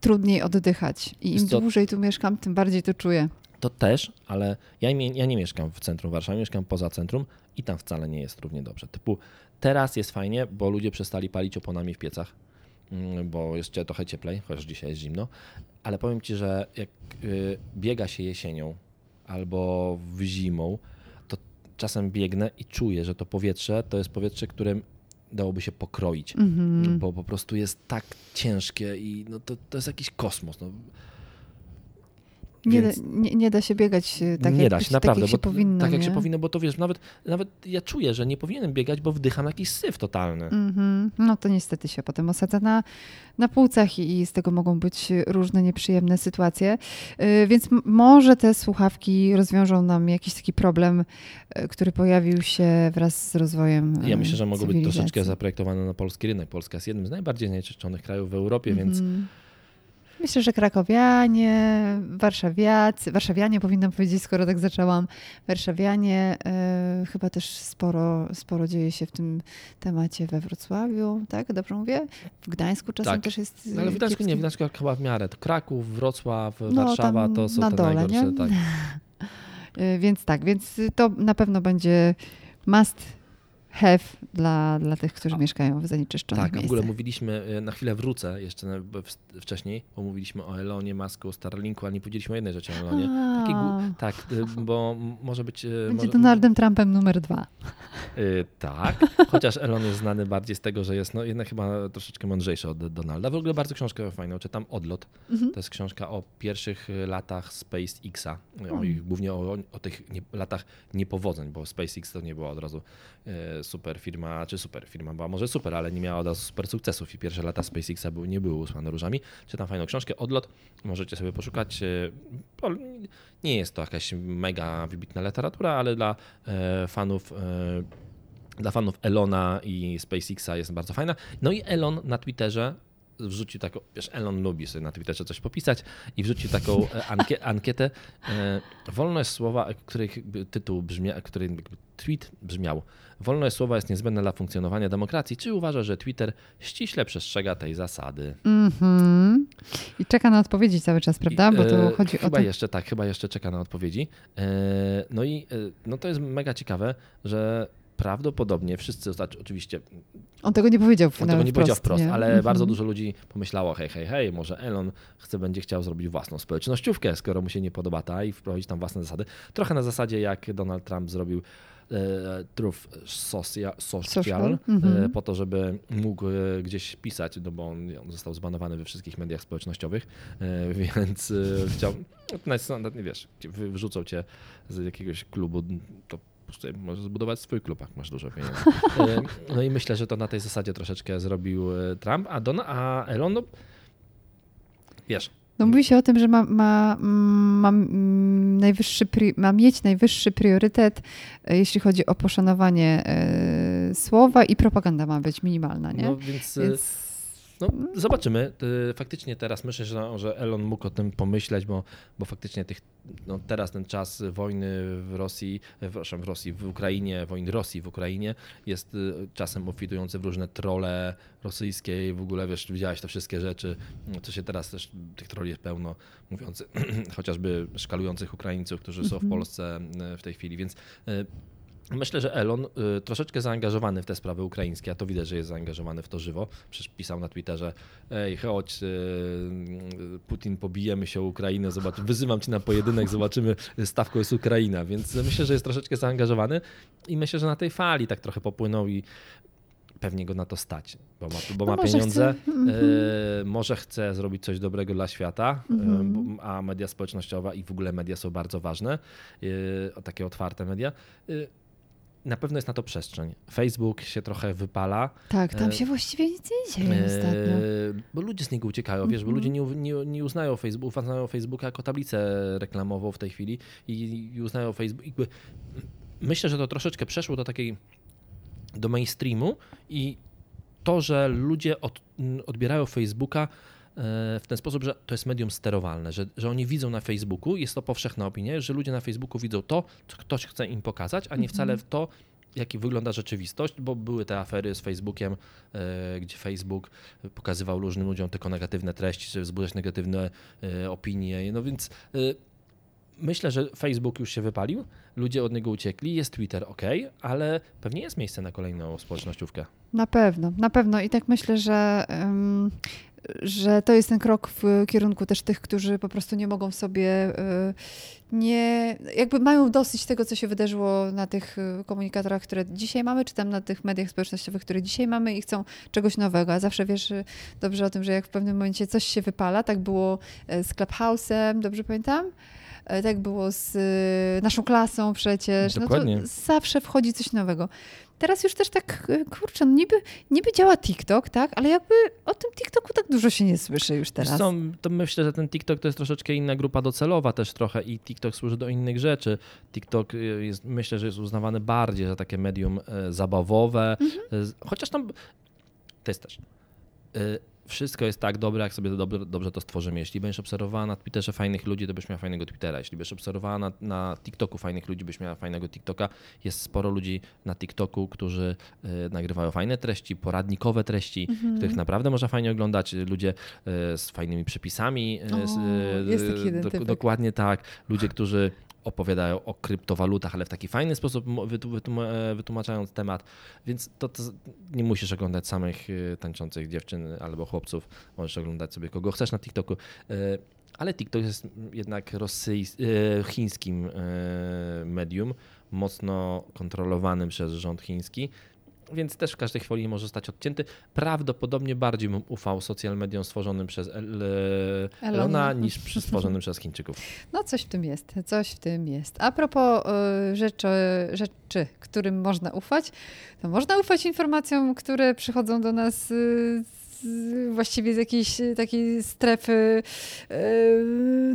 trudniej oddychać. I im dłużej tu mieszkam, tym bardziej to czuję. To też, ale ja, nie- ja nie mieszkam w centrum Warszawy, mieszkam poza centrum i tam wcale nie jest równie dobrze. Typu teraz jest fajnie, bo ludzie przestali palić oponami w piecach, mm, bo jeszcze trochę cieplej, chociaż dzisiaj jest zimno, ale powiem Ci, że jak y, biega się jesienią albo w zimą, to czasem biegnę i czuję, że to powietrze to jest powietrze, którym dałoby się pokroić, Mhm. bo po prostu jest tak ciężkie i no to, to jest jakiś kosmos. No. Nie, Więc- da, nie, nie da się biegać y, tak, nie jak, da się, tak naprawdę. jak się bo, powinno. tak jak się nie? powinno, bo to wiesz, nawet, nawet ja czuję, że nie powinienem biegać, bo wdycham jakiś syf totalny. Mhm. No to niestety się potem osadza na, na płucach i, i z tego mogą być różne nieprzyjemne sytuacje. Y, Więc może te słuchawki rozwiążą nam jakiś taki problem, y, który pojawił się wraz z rozwojem. Ja y, myślę, że mogą być troszeczkę zaprojektowane na polski rynek. Polska jest jednym z najbardziej zanieczyszczonych krajów w Europie, więc Mhm. Myślę, że krakowianie, warszawiacy, warszawianie powinnam powiedzieć, skoro tak zaczęłam, warszawianie, y, chyba też sporo, sporo dzieje się w tym temacie we Wrocławiu, tak? Dobrze mówię? W Gdańsku czasem Tak. też jest no, ale w Gdańsku kiepski. nie, w Gdańsku chyba w miarę. Kraków, Wrocław, No, Warszawa to są na te dole, najgorsze. nie? Tak. Y, Więc tak, więc to na pewno będzie must have dla, dla tych, którzy mieszkają w zanieczyszczonych Tak, a w miejscach. ogóle mówiliśmy, e, na chwilę wrócę jeszcze wcześniej, bo mówiliśmy o Elonie, Masku, Starlinku, a nie powiedzieliśmy o jednej rzeczy o Elonie. Taki, A. tak, y, bo może być... y, Będzie może, Donaldem Trumpem numer dwa. Tak, chociaż Elon jest znany bardziej z tego, że jest no, jednak chyba troszeczkę mądrzejszy od Donalda. W ogóle bardzo książkę fajną, czytam Odlot. Mhm. To jest książka o pierwszych latach SpaceXa, o Mhm. ich, głównie o, o tych nie, latach niepowodzeń, bo SpaceX to nie była od razu super firma, czy super firma, była może super, ale nie miała od razu super sukcesów i pierwsze lata SpaceXa były, nie były usłane różami. Czytam fajną książkę Odlot, możecie sobie poszukać. o, Nie jest to jakaś mega wybitna literatura, ale dla e, fanów e, dla fanów Elona i SpaceXa jest bardzo fajna. No i Elon na Twitterze wrzucił taką, wiesz, Elon lubi sobie na Twitterze coś popisać i wrzucił taką e, ankie, ankietę e, Wolność słowa, jakby tytuł brzmiał, której tweet brzmiał Wolność słowa jest niezbędna dla funkcjonowania demokracji. Czy uważa, że Twitter ściśle przestrzega tej zasady? Mhm. I czeka na odpowiedzi cały czas, prawda? Bo E, to chodzi o chyba to. jeszcze, tak, chyba jeszcze czeka na odpowiedzi. E, No i e, no to jest mega ciekawe, że prawdopodobnie wszyscy, znaczy oczywiście On tego nie powiedział on tego nie powiedział wprost, nie? ale Mhm. bardzo dużo ludzi pomyślało, hej, hej, hej, może Elon chce, będzie chciał zrobić własną społecznościówkę, skoro mu się nie podoba ta i wprowadzić tam własne zasady. Trochę na zasadzie, jak Donald Trump zrobił e, Truth Social, social, Social, e, mhm. po to, żeby mógł e, gdzieś pisać, no bo on, on został zbanowany we wszystkich mediach społecznościowych, e, więc e, chciał, nawet, nawet nie wiesz, wy- wyrzucą cię z jakiegoś klubu, to możesz zbudować swój klub, jak masz dużo pieniędzy. E, No i myślę, że to na tej zasadzie troszeczkę zrobił e, Trump, a, Don, a Elon, no, wiesz, No mówi się o tym, że ma, ma, mm, ma, mm, najwyższy, pri- ma mieć najwyższy priorytet, e, jeśli chodzi o poszanowanie e, słowa i propaganda ma być minimalna, nie? no więc... e, Więc No, zobaczymy. Y, Faktycznie teraz myślę, że, że Elon mógł o tym pomyśleć, bo, bo faktycznie tych, no teraz ten czas wojny w Rosji, w, przepraszam, w Rosji, w Ukrainie, wojny Rosji w Ukrainie jest y, czasem obfitujący w różne trole rosyjskie i w ogóle wiesz, widziałeś te wszystkie rzeczy, no, co się teraz też tych troli jest pełno, mówiący chociażby szkalujących Ukraińców, którzy są w Mhm. Polsce y, w tej chwili, więc y, Myślę, że Elon y, troszeczkę zaangażowany w te sprawy ukraińskie, a to widać, że jest zaangażowany w to żywo. Przecież pisał na Twitterze, ej, chodź, y, y, Putin, pobijemy się o Ukrainę, zobacz, wyzywam cię na pojedynek, zobaczymy, stawką jest Ukraina, więc myślę, że jest troszeczkę zaangażowany i myślę, że na tej fali tak trochę popłynął i pewnie go na to stać, bo ma, bo No ma może pieniądze, chce, mhm. y, może chce zrobić coś dobrego dla świata, y, Mhm. bo- a media społecznościowe i w ogóle media są bardzo ważne, y, o takie otwarte media. Na pewno jest na to przestrzeń. Facebook się trochę wypala. tak, tam e, się właściwie nic nie dzieje ostatnio. e, bo ludzie z niego uciekają, wiesz, bo Mhm. ludzie nie, nie, nie uznają Facebooka, uznają Facebooka jako tablicę reklamową w tej chwili i, i uznają Facebook. Jakby, myślę, że to troszeczkę przeszło do takiej do mainstreamu i to, że ludzie od, odbierają Facebooka w ten sposób, że to jest medium sterowalne, że, że oni widzą na Facebooku, jest to powszechna opinia, że ludzie na Facebooku widzą to, co ktoś chce im pokazać, a nie wcale w to, jak wygląda rzeczywistość, bo były te afery z Facebookiem, e, gdzie Facebook pokazywał różnym ludziom tylko negatywne treści, żeby wzbudzać negatywne e, opinie. No więc e, myślę, że Facebook już się wypalił, ludzie od niego uciekli, jest Twitter ok, ale pewnie jest miejsce na kolejną społecznościówkę. Na pewno, na pewno. I tak myślę, że, że to jest ten krok w kierunku też tych, którzy po prostu nie mogą sobie y, nie, jakby mają dosyć tego, co się wydarzyło na tych y, komunikatorach, które dzisiaj mamy, czy tam na tych mediach społecznościowych, które dzisiaj mamy i chcą czegoś nowego. A zawsze wiesz y, dobrze o tym, że jak w pewnym momencie coś się wypala, tak było z Clubhouse'em, dobrze pamiętam? Tak było z naszą klasą przecież. Dokładnie. No to zawsze wchodzi coś nowego. Teraz już też tak, y, kurczę, no niby, niby działa TikTok, tak? Ale jakby o tym TikToku tak dużo się nie słyszy już teraz. Co, to myślę, że ten TikTok to jest troszeczkę inna grupa docelowa też trochę i TikTok służy do innych rzeczy. TikTok y, jest, myślę, że jest uznawany bardziej za takie medium e, zabawowe, Mhm. e, chociaż tam to jest też. Wszystko jest tak dobre, jak sobie dobrze, dobrze to stworzymy. Jeśli będziesz obserwowała na Twitterze fajnych ludzi, to byś miała fajnego Twittera. Jeśli będziesz obserwowała na, na TikToku fajnych ludzi, byś miała fajnego TikToka. Jest sporo ludzi na TikToku, którzy e, nagrywają fajne treści, poradnikowe treści, Mhm. których naprawdę można fajnie oglądać. Ludzie e, z fajnymi przepisami. z, O, e, jest taki jeden typek. Dokładnie tak. Ludzie, którzy opowiadają o kryptowalutach, ale w taki fajny sposób wytłumaczając temat, więc to, to nie musisz oglądać samych tańczących dziewczyn albo chłopców, możesz oglądać sobie kogo chcesz na TikToku. Ale TikTok jest jednak rosyjs- chińskim medium, mocno kontrolowanym przez rząd chiński więc też w każdej chwili może zostać odcięty. Prawdopodobnie bardziej bym ufał social mediom stworzonym przez El Elona niż stworzonym przez Chińczyków. No coś w tym jest, coś w tym jest. A propos y, rzeczy, rzeczy, którym można ufać, to można ufać informacjom, które przychodzą do nas y, właściwie z jakiejś e, takiej strefy e,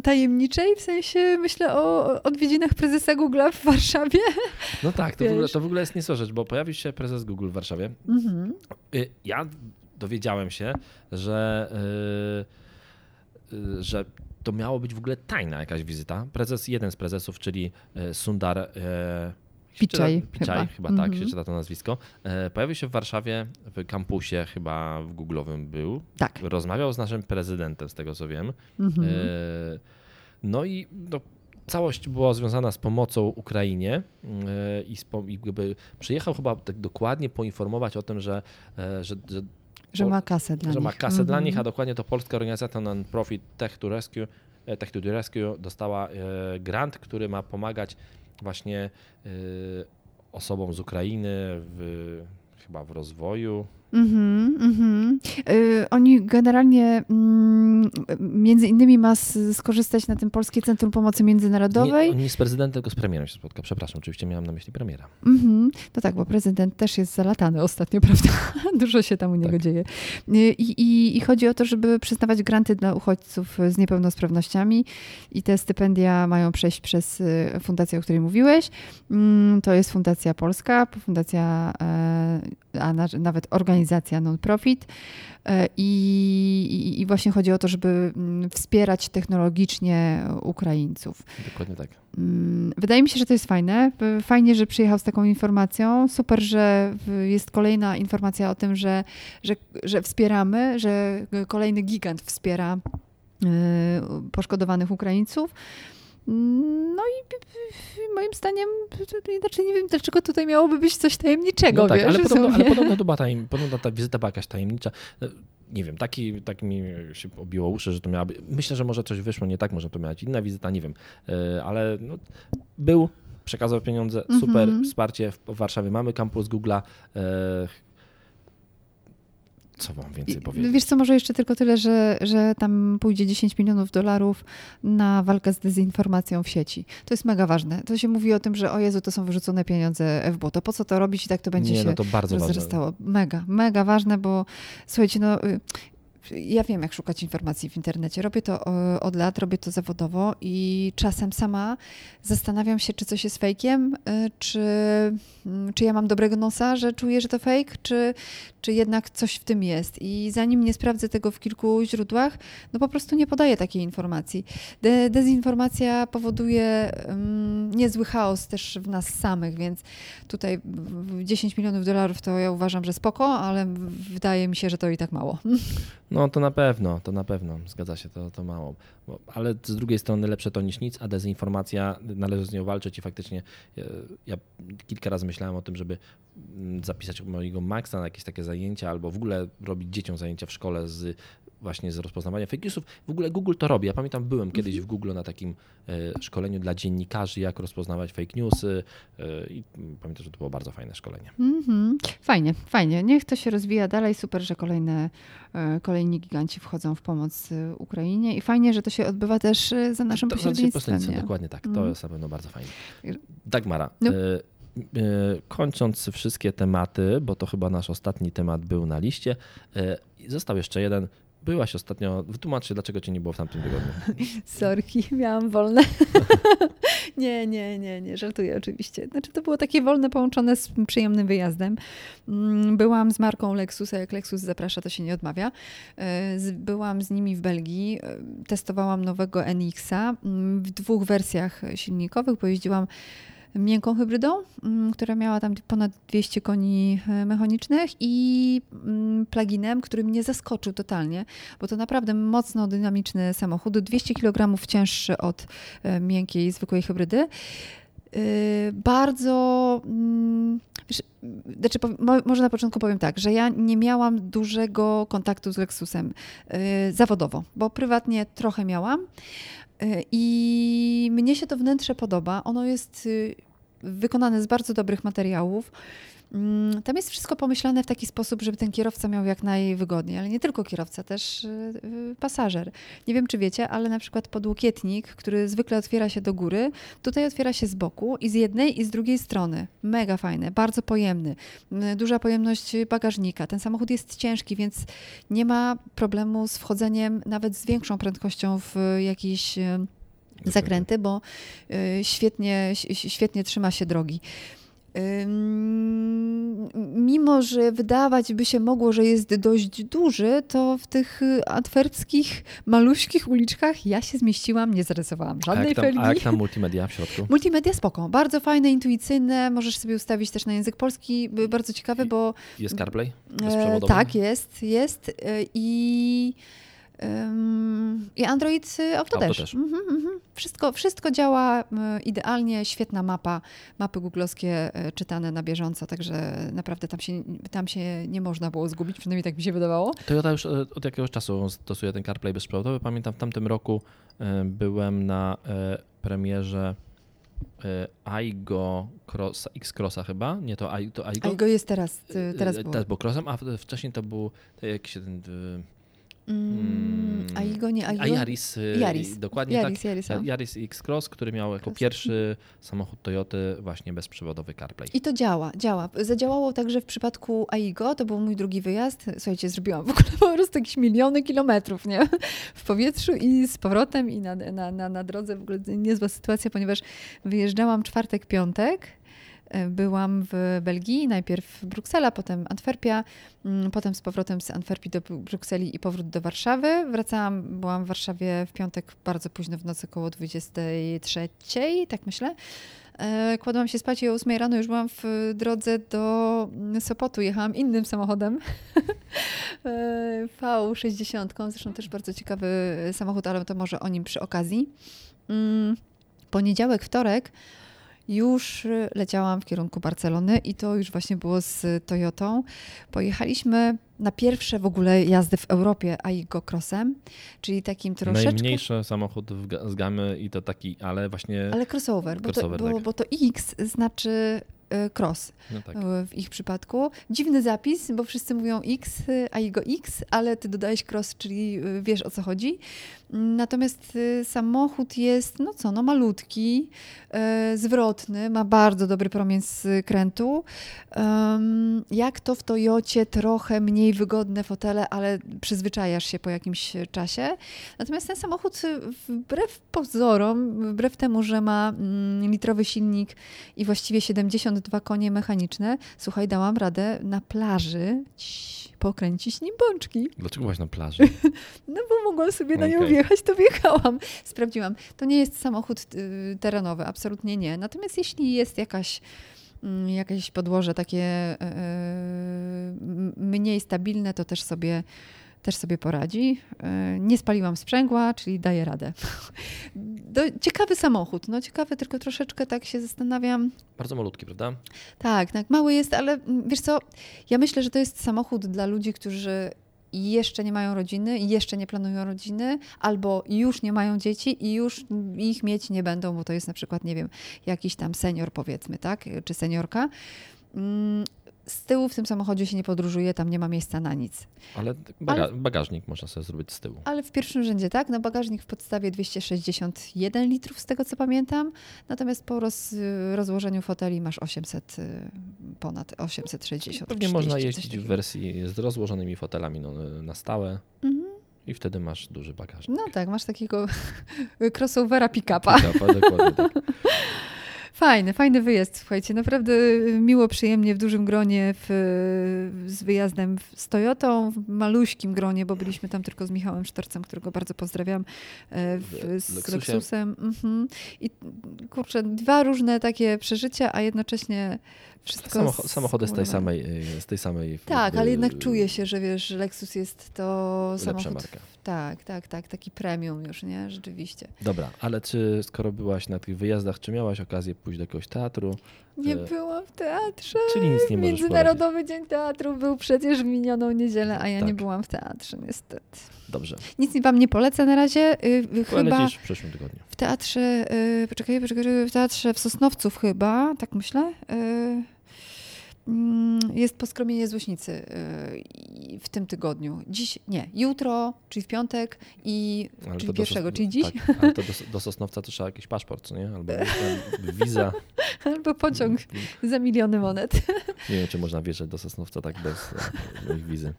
tajemniczej, w sensie myślę o odwiedzinach prezesa Google w Warszawie. No tak, to w, ogóle, to w ogóle jest niezła rzecz, bo pojawił się prezes Google w Warszawie. Mhm. Y, ja dowiedziałem się, że, y, y, że to miało być w ogóle tajna jakaś wizyta. Prezes, jeden z prezesów, czyli Sundar Piczaj, Piczaj chyba, chyba mm -hmm. tak się mhm. czyta to nazwisko. E, pojawił się w Warszawie, w kampusie chyba w Google'owym był. Tak. Rozmawiał z naszym prezydentem, z tego co wiem. Mm -hmm. No i no, całość była związana z pomocą Ukrainie e, i, i jakby przyjechał chyba tak dokładnie poinformować o tym, że, że, że że ma kasę dla że nich. ma kasę mm -hmm. dla nich, a dokładnie to polska organizacja non-profit Tech to Rescue, Tech to Rescue dostała grant, który ma pomagać właśnie y, osobom z Ukrainy w, chyba w rozwoju, Mm-hmm, mm-hmm. Oni generalnie mm, między innymi ma skorzystać na tym Polskie Centrum Pomocy Międzynarodowej. Nie, nie z prezydentem, tylko z premierem się spotka. Przepraszam, oczywiście miałam na myśli premiera. Mm-hmm. No tak, bo prezydent też jest zalatany ostatnio, prawda? Dużo się tam u niego tak. dzieje. Y, I, i, I chodzi o to, żeby przyznawać granty dla uchodźców z niepełnosprawnościami i te stypendia mają przejść przez y, fundację, o której mówiłeś. Mm, to jest Fundacja Polska, Fundacja, e, a nawet organizacja organizacja non-profit e, i, i, właśnie chodzi o to, żeby mm, wspierać technologicznie Ukraińców. Dokładnie tak. Mm, wydaje mi się, że to jest fajne. Fajnie, że przyjechał z taką informacją. Super, że jest kolejna informacja o tym, że, że, że wspieramy, że kolejny gigant wspiera e, poszkodowanych Ukraińców. No i moim zdaniem, znaczy nie wiem, dlaczego tutaj miałoby być coś tajemniczego. No tak, wiesz, ale, podobno, ale podobno, to była tajem, podobno ta wizyta była jakaś tajemnicza. No, nie wiem, taki, tak mi się obiło uszy, że to miałaby. Myślę, że może coś wyszło nie tak, może to miała być inna wizyta, nie wiem. E, ale no, był, przekazał pieniądze, super mm -hmm. wsparcie. W Warszawie mamy kampus Google'a. Co wam więcej powiedzieć? Wiesz co, może jeszcze tylko tyle, że, że tam pójdzie 10 milionów dolarów na walkę z dezinformacją w sieci. To jest mega ważne. To się mówi o tym, że o Jezu, to są wyrzucone pieniądze FBO. To po co to robić i tak to będzie Nie, no to się bardzo rozrastało. Ważne. Mega, mega ważne, bo słuchajcie, no y, ja wiem, jak szukać informacji w internecie. Robię to od lat, robię to zawodowo i czasem sama zastanawiam się, czy coś jest fejkiem, y, czy, mm, czy ja mam dobrego nosa, że czuję, że to fake, czy, czy jednak coś w tym jest. I zanim nie sprawdzę tego w kilku źródłach, no po prostu nie podaję takiej informacji. De dezinformacja powoduje um, niezły chaos też w nas samych, więc tutaj 10 milionów dolarów to ja uważam, że spoko, ale wydaje mi się, że to i tak mało. No to na pewno, to na pewno, zgadza się, to, to mało. Ale z drugiej strony lepsze to niż nic, a dezinformacja, należy z nią walczyć i faktycznie ja, ja kilka razy myślałem o tym, żeby mm, zapisać mojego Maxa na jakieś takie zajęcia albo w ogóle robić dzieciom zajęcia w szkole z właśnie z rozpoznawania fake newsów. W ogóle Google to robi. Ja pamiętam, byłem kiedyś w Google na takim e, szkoleniu dla dziennikarzy, jak rozpoznawać fake newsy e, i pamiętam, że to było bardzo fajne szkolenie. Mm -hmm. Fajnie, fajnie. Niech to się rozwija dalej. Super, że kolejne, e, kolejni giganci wchodzą w pomoc Ukrainie i fajnie, że to się odbywa też za naszym to, pośrednictwem. To, dokładnie tak. To mm. jest na pewno bardzo fajne. Dagmara, no. kończąc wszystkie tematy, bo to chyba nasz ostatni temat był na liście, został jeszcze jeden Byłaś ostatnio. Wytłumacz się, dlaczego cię nie było w tamtym tygodniu. Sorki, miałam wolne. nie, nie, nie, nie, żartuję oczywiście. Znaczy to było takie wolne połączone z przyjemnym wyjazdem. Mm, byłam z marką Lexusa, jak Lexus zaprasza, to się nie odmawia. E, byłam z nimi w Belgii, e, testowałam nowego NX-a mm, w dwóch wersjach silnikowych, pojeździłam miękką hybrydą, mm, która miała tam ponad 200 koni e, mechanicznych i mm, pluginem, który mnie zaskoczył totalnie, bo to naprawdę mocno dynamiczny samochód, 200 kg cięższy od e, miękkiej, zwykłej hybrydy. E, bardzo. mm, znaczy, może na początku powiem tak, że ja nie miałam dużego kontaktu z Lexusem zawodowo, bo prywatnie trochę miałam. Y, I mnie się to wnętrze podoba. Ono jest y, wykonane z bardzo dobrych materiałów. Mm, Tam jest wszystko pomyślane w taki sposób, żeby ten kierowca miał jak najwygodniej, ale nie tylko kierowca, też y, y, pasażer. Nie wiem, czy wiecie, ale na przykład podłokietnik, który zwykle otwiera się do góry, tutaj otwiera się z boku i z jednej i z drugiej strony. Mega fajne, bardzo pojemny. Y, Duża pojemność bagażnika. Ten samochód jest ciężki, więc nie ma problemu z wchodzeniem nawet z większą prędkością w jakieś y, zakręty, bo świetnie, świetnie trzyma się drogi. Mimo, że wydawać by się mogło, że jest dość duży, to w tych antwerpskich, maluśkich uliczkach ja się zmieściłam, nie zarysowałam A żadnej jak, tam, felgi. a jak tam multimedia w środku? Multimedia spoko, bardzo fajne, intuicyjne, możesz sobie ustawić też na język polski, bardzo ciekawe, bo Jest CarPlay? E, Bezprzewodowy? tak, jest, jest. e, I, i Android y, Auto, Auto też. też. Mhm, mhm. Wszystko, wszystko działa y, idealnie, świetna mapa, mapy googlowskie e, czytane na bieżąco, także naprawdę tam się, tam się nie można było zgubić, przynajmniej tak mi się wydawało. Toyota już e, od jakiegoś czasu stosuje ten CarPlay bezprzewodowy. Pamiętam w tamtym roku e, byłem na e, premierze Aigo Cross, X-Crossa chyba, nie to, Ai- to Aigo. A jego jest teraz, y, teraz było. Teraz był Crossem, a wcześniej to był to jakiś ten... Mm, a jego nie, a A jego... Yaris, e, Yaris. dokładnie Yaris, tak. Yaris, o. Yaris X-Cross, który miał jako Cross. pierwszy samochód Toyoty właśnie bezprzewodowy CarPlay. I to działa, działa. Zadziałało także w przypadku AIGO, to był mój drugi wyjazd. Słuchajcie, zrobiłam w ogóle po prostu jakieś miliony kilometrów, nie? W powietrzu i z powrotem i na, na, na, na drodze. W ogóle niezła sytuacja, ponieważ wyjeżdżałam czwartek, piątek. Byłam w Belgii, najpierw Bruksela, potem Antwerpia, mm, potem z powrotem z Antwerpii do Bru- Brukseli i powrót do Warszawy. Wracałam, byłam w Warszawie w piątek bardzo późno w nocy, około 23, tak myślę. E, Kładłam się spać i o 8 rano już byłam w drodze do Sopotu. Jechałam innym samochodem. E, V60, zresztą też bardzo ciekawy samochód, ale to może o nim przy okazji. Mm, Poniedziałek, wtorek już y, leciałam w kierunku Barcelony i to już właśnie było z Toyotą. Pojechaliśmy na pierwsze w ogóle jazdy w Europie Aigo Crossem, czyli takim troszeczkę... Najmniejszy samochód w z gamy i to taki, ale właśnie... Ale crossover, bo, Crossover, to, bo, tak. bo to X znaczy y, cross No tak. y, w ich przypadku. Dziwny zapis, bo wszyscy mówią X, a jego X, ale ty dodałeś cross, czyli wiesz o co chodzi. Natomiast y, samochód jest, no co, no malutki, y, zwrotny, ma bardzo dobry promień skrętu. Jak to w Toyocie, trochę mniej wygodne fotele, ale przyzwyczajasz się po jakimś czasie. Natomiast ten samochód y, wbrew pozorom, wbrew temu, że ma mm, litrowy silnik i właściwie 72 konie mechaniczne, słuchaj, dałam radę na plaży pokręcić nim bączki. Dlaczego właśnie na plaży? No bo mogłam sobie na nią Okej. Wjechać, to wjechałam. Sprawdziłam. To nie jest samochód y, terenowy, absolutnie nie. Natomiast jeśli jest jakaś mm, jakieś podłoże takie y, y, mniej stabilne, to też sobie, też sobie poradzi. Y, Nie spaliłam sprzęgła, czyli daję radę. Do, ciekawy samochód, no ciekawy, tylko troszeczkę tak się zastanawiam, Bardzo malutki, prawda? tak, tak, mały jest, ale mm, wiesz co, ja myślę, że to jest samochód dla ludzi, którzy jeszcze nie mają rodziny, jeszcze nie planują rodziny, albo już nie mają dzieci i już ich mieć nie będą, bo to jest na przykład, nie wiem, jakiś tam senior powiedzmy, tak, czy seniorka. Z tyłu w tym samochodzie się nie podróżuje, tam nie ma miejsca na nic. Ale baga bagażnik można sobie zrobić z tyłu. Ale w pierwszym rzędzie tak, no bagażnik w podstawie 261 litrów z tego co pamiętam, natomiast po roz, rozłożeniu foteli masz 800, y, ponad 860. Pewnie 40, można jeździć w wersji z rozłożonymi fotelami no, na stałe Mhm. i wtedy masz duży bagażnik. No tak, masz takiego crossovera pick-upa. Pick-upa, dokładnie tak. Fajny, fajny wyjazd, słuchajcie. Naprawdę miło, przyjemnie w dużym gronie w, z wyjazdem z Toyotą, w maluśkim gronie, bo byliśmy tam tylko z Michałem Sztorcem, którego bardzo pozdrawiam, e, w, z Lexusie. Lexusem. Mhm. I kurczę, dwa różne takie przeżycia, a jednocześnie wszystko Samocho- samochody z tej samej, y, z tej samej Tak, jakby, ale jednak czuje się, że wiesz, że Lexus jest to samochód. marka. Tak, tak, tak, taki premium już, nie? Rzeczywiście. Dobra, ale czy skoro byłaś na tych wyjazdach, czy miałaś okazję pójść do jakiegoś teatru? Nie E, byłam w teatrze. Czyli nic nie Międzynarodowy Dzień Teatru był przecież w minioną niedzielę, a ja nie Tak. byłam w teatrze, niestety. Dobrze, Nic wam nie polecę na razie. Y, y, chyba w przyszłym tygodniu. w teatrze, y, poczekaj, poczekaj, w teatrze w Sosnowców chyba, tak myślę. y, Jest poskromienie złośnicy y, w tym tygodniu. Dziś, nie, jutro, czyli w piątek i Ale czyli pierwszego, czyli dziś, Tak, ale to do, do Sosnowca to trzeba jakiś paszport, nie? Albo wiza. albo pociąg za miliony monet. Nie wiem, czy można wjeżdżać do Sosnowca tak bez ich wizy.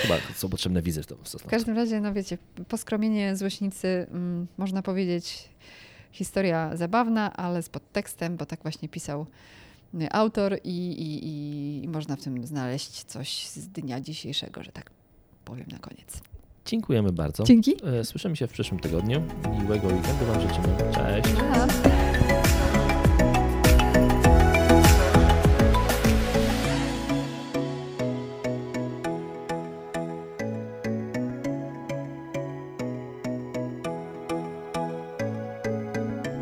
Chyba są potrzebne wizy w, to- w W Sosnowcu. każdym razie, no wiecie, poskromienie złośnicy, mm, można powiedzieć, historia zabawna, ale z podtekstem, bo tak właśnie pisał autor i, i, i można w tym znaleźć coś z dnia dzisiejszego, że tak powiem na koniec. Dziękujemy bardzo. Dzięki. E, Słyszymy się w przyszłym tygodniu. Miłego weekendu Wam życzymy. Cześć.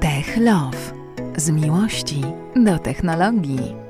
Tech Love. Z miłości do technologii.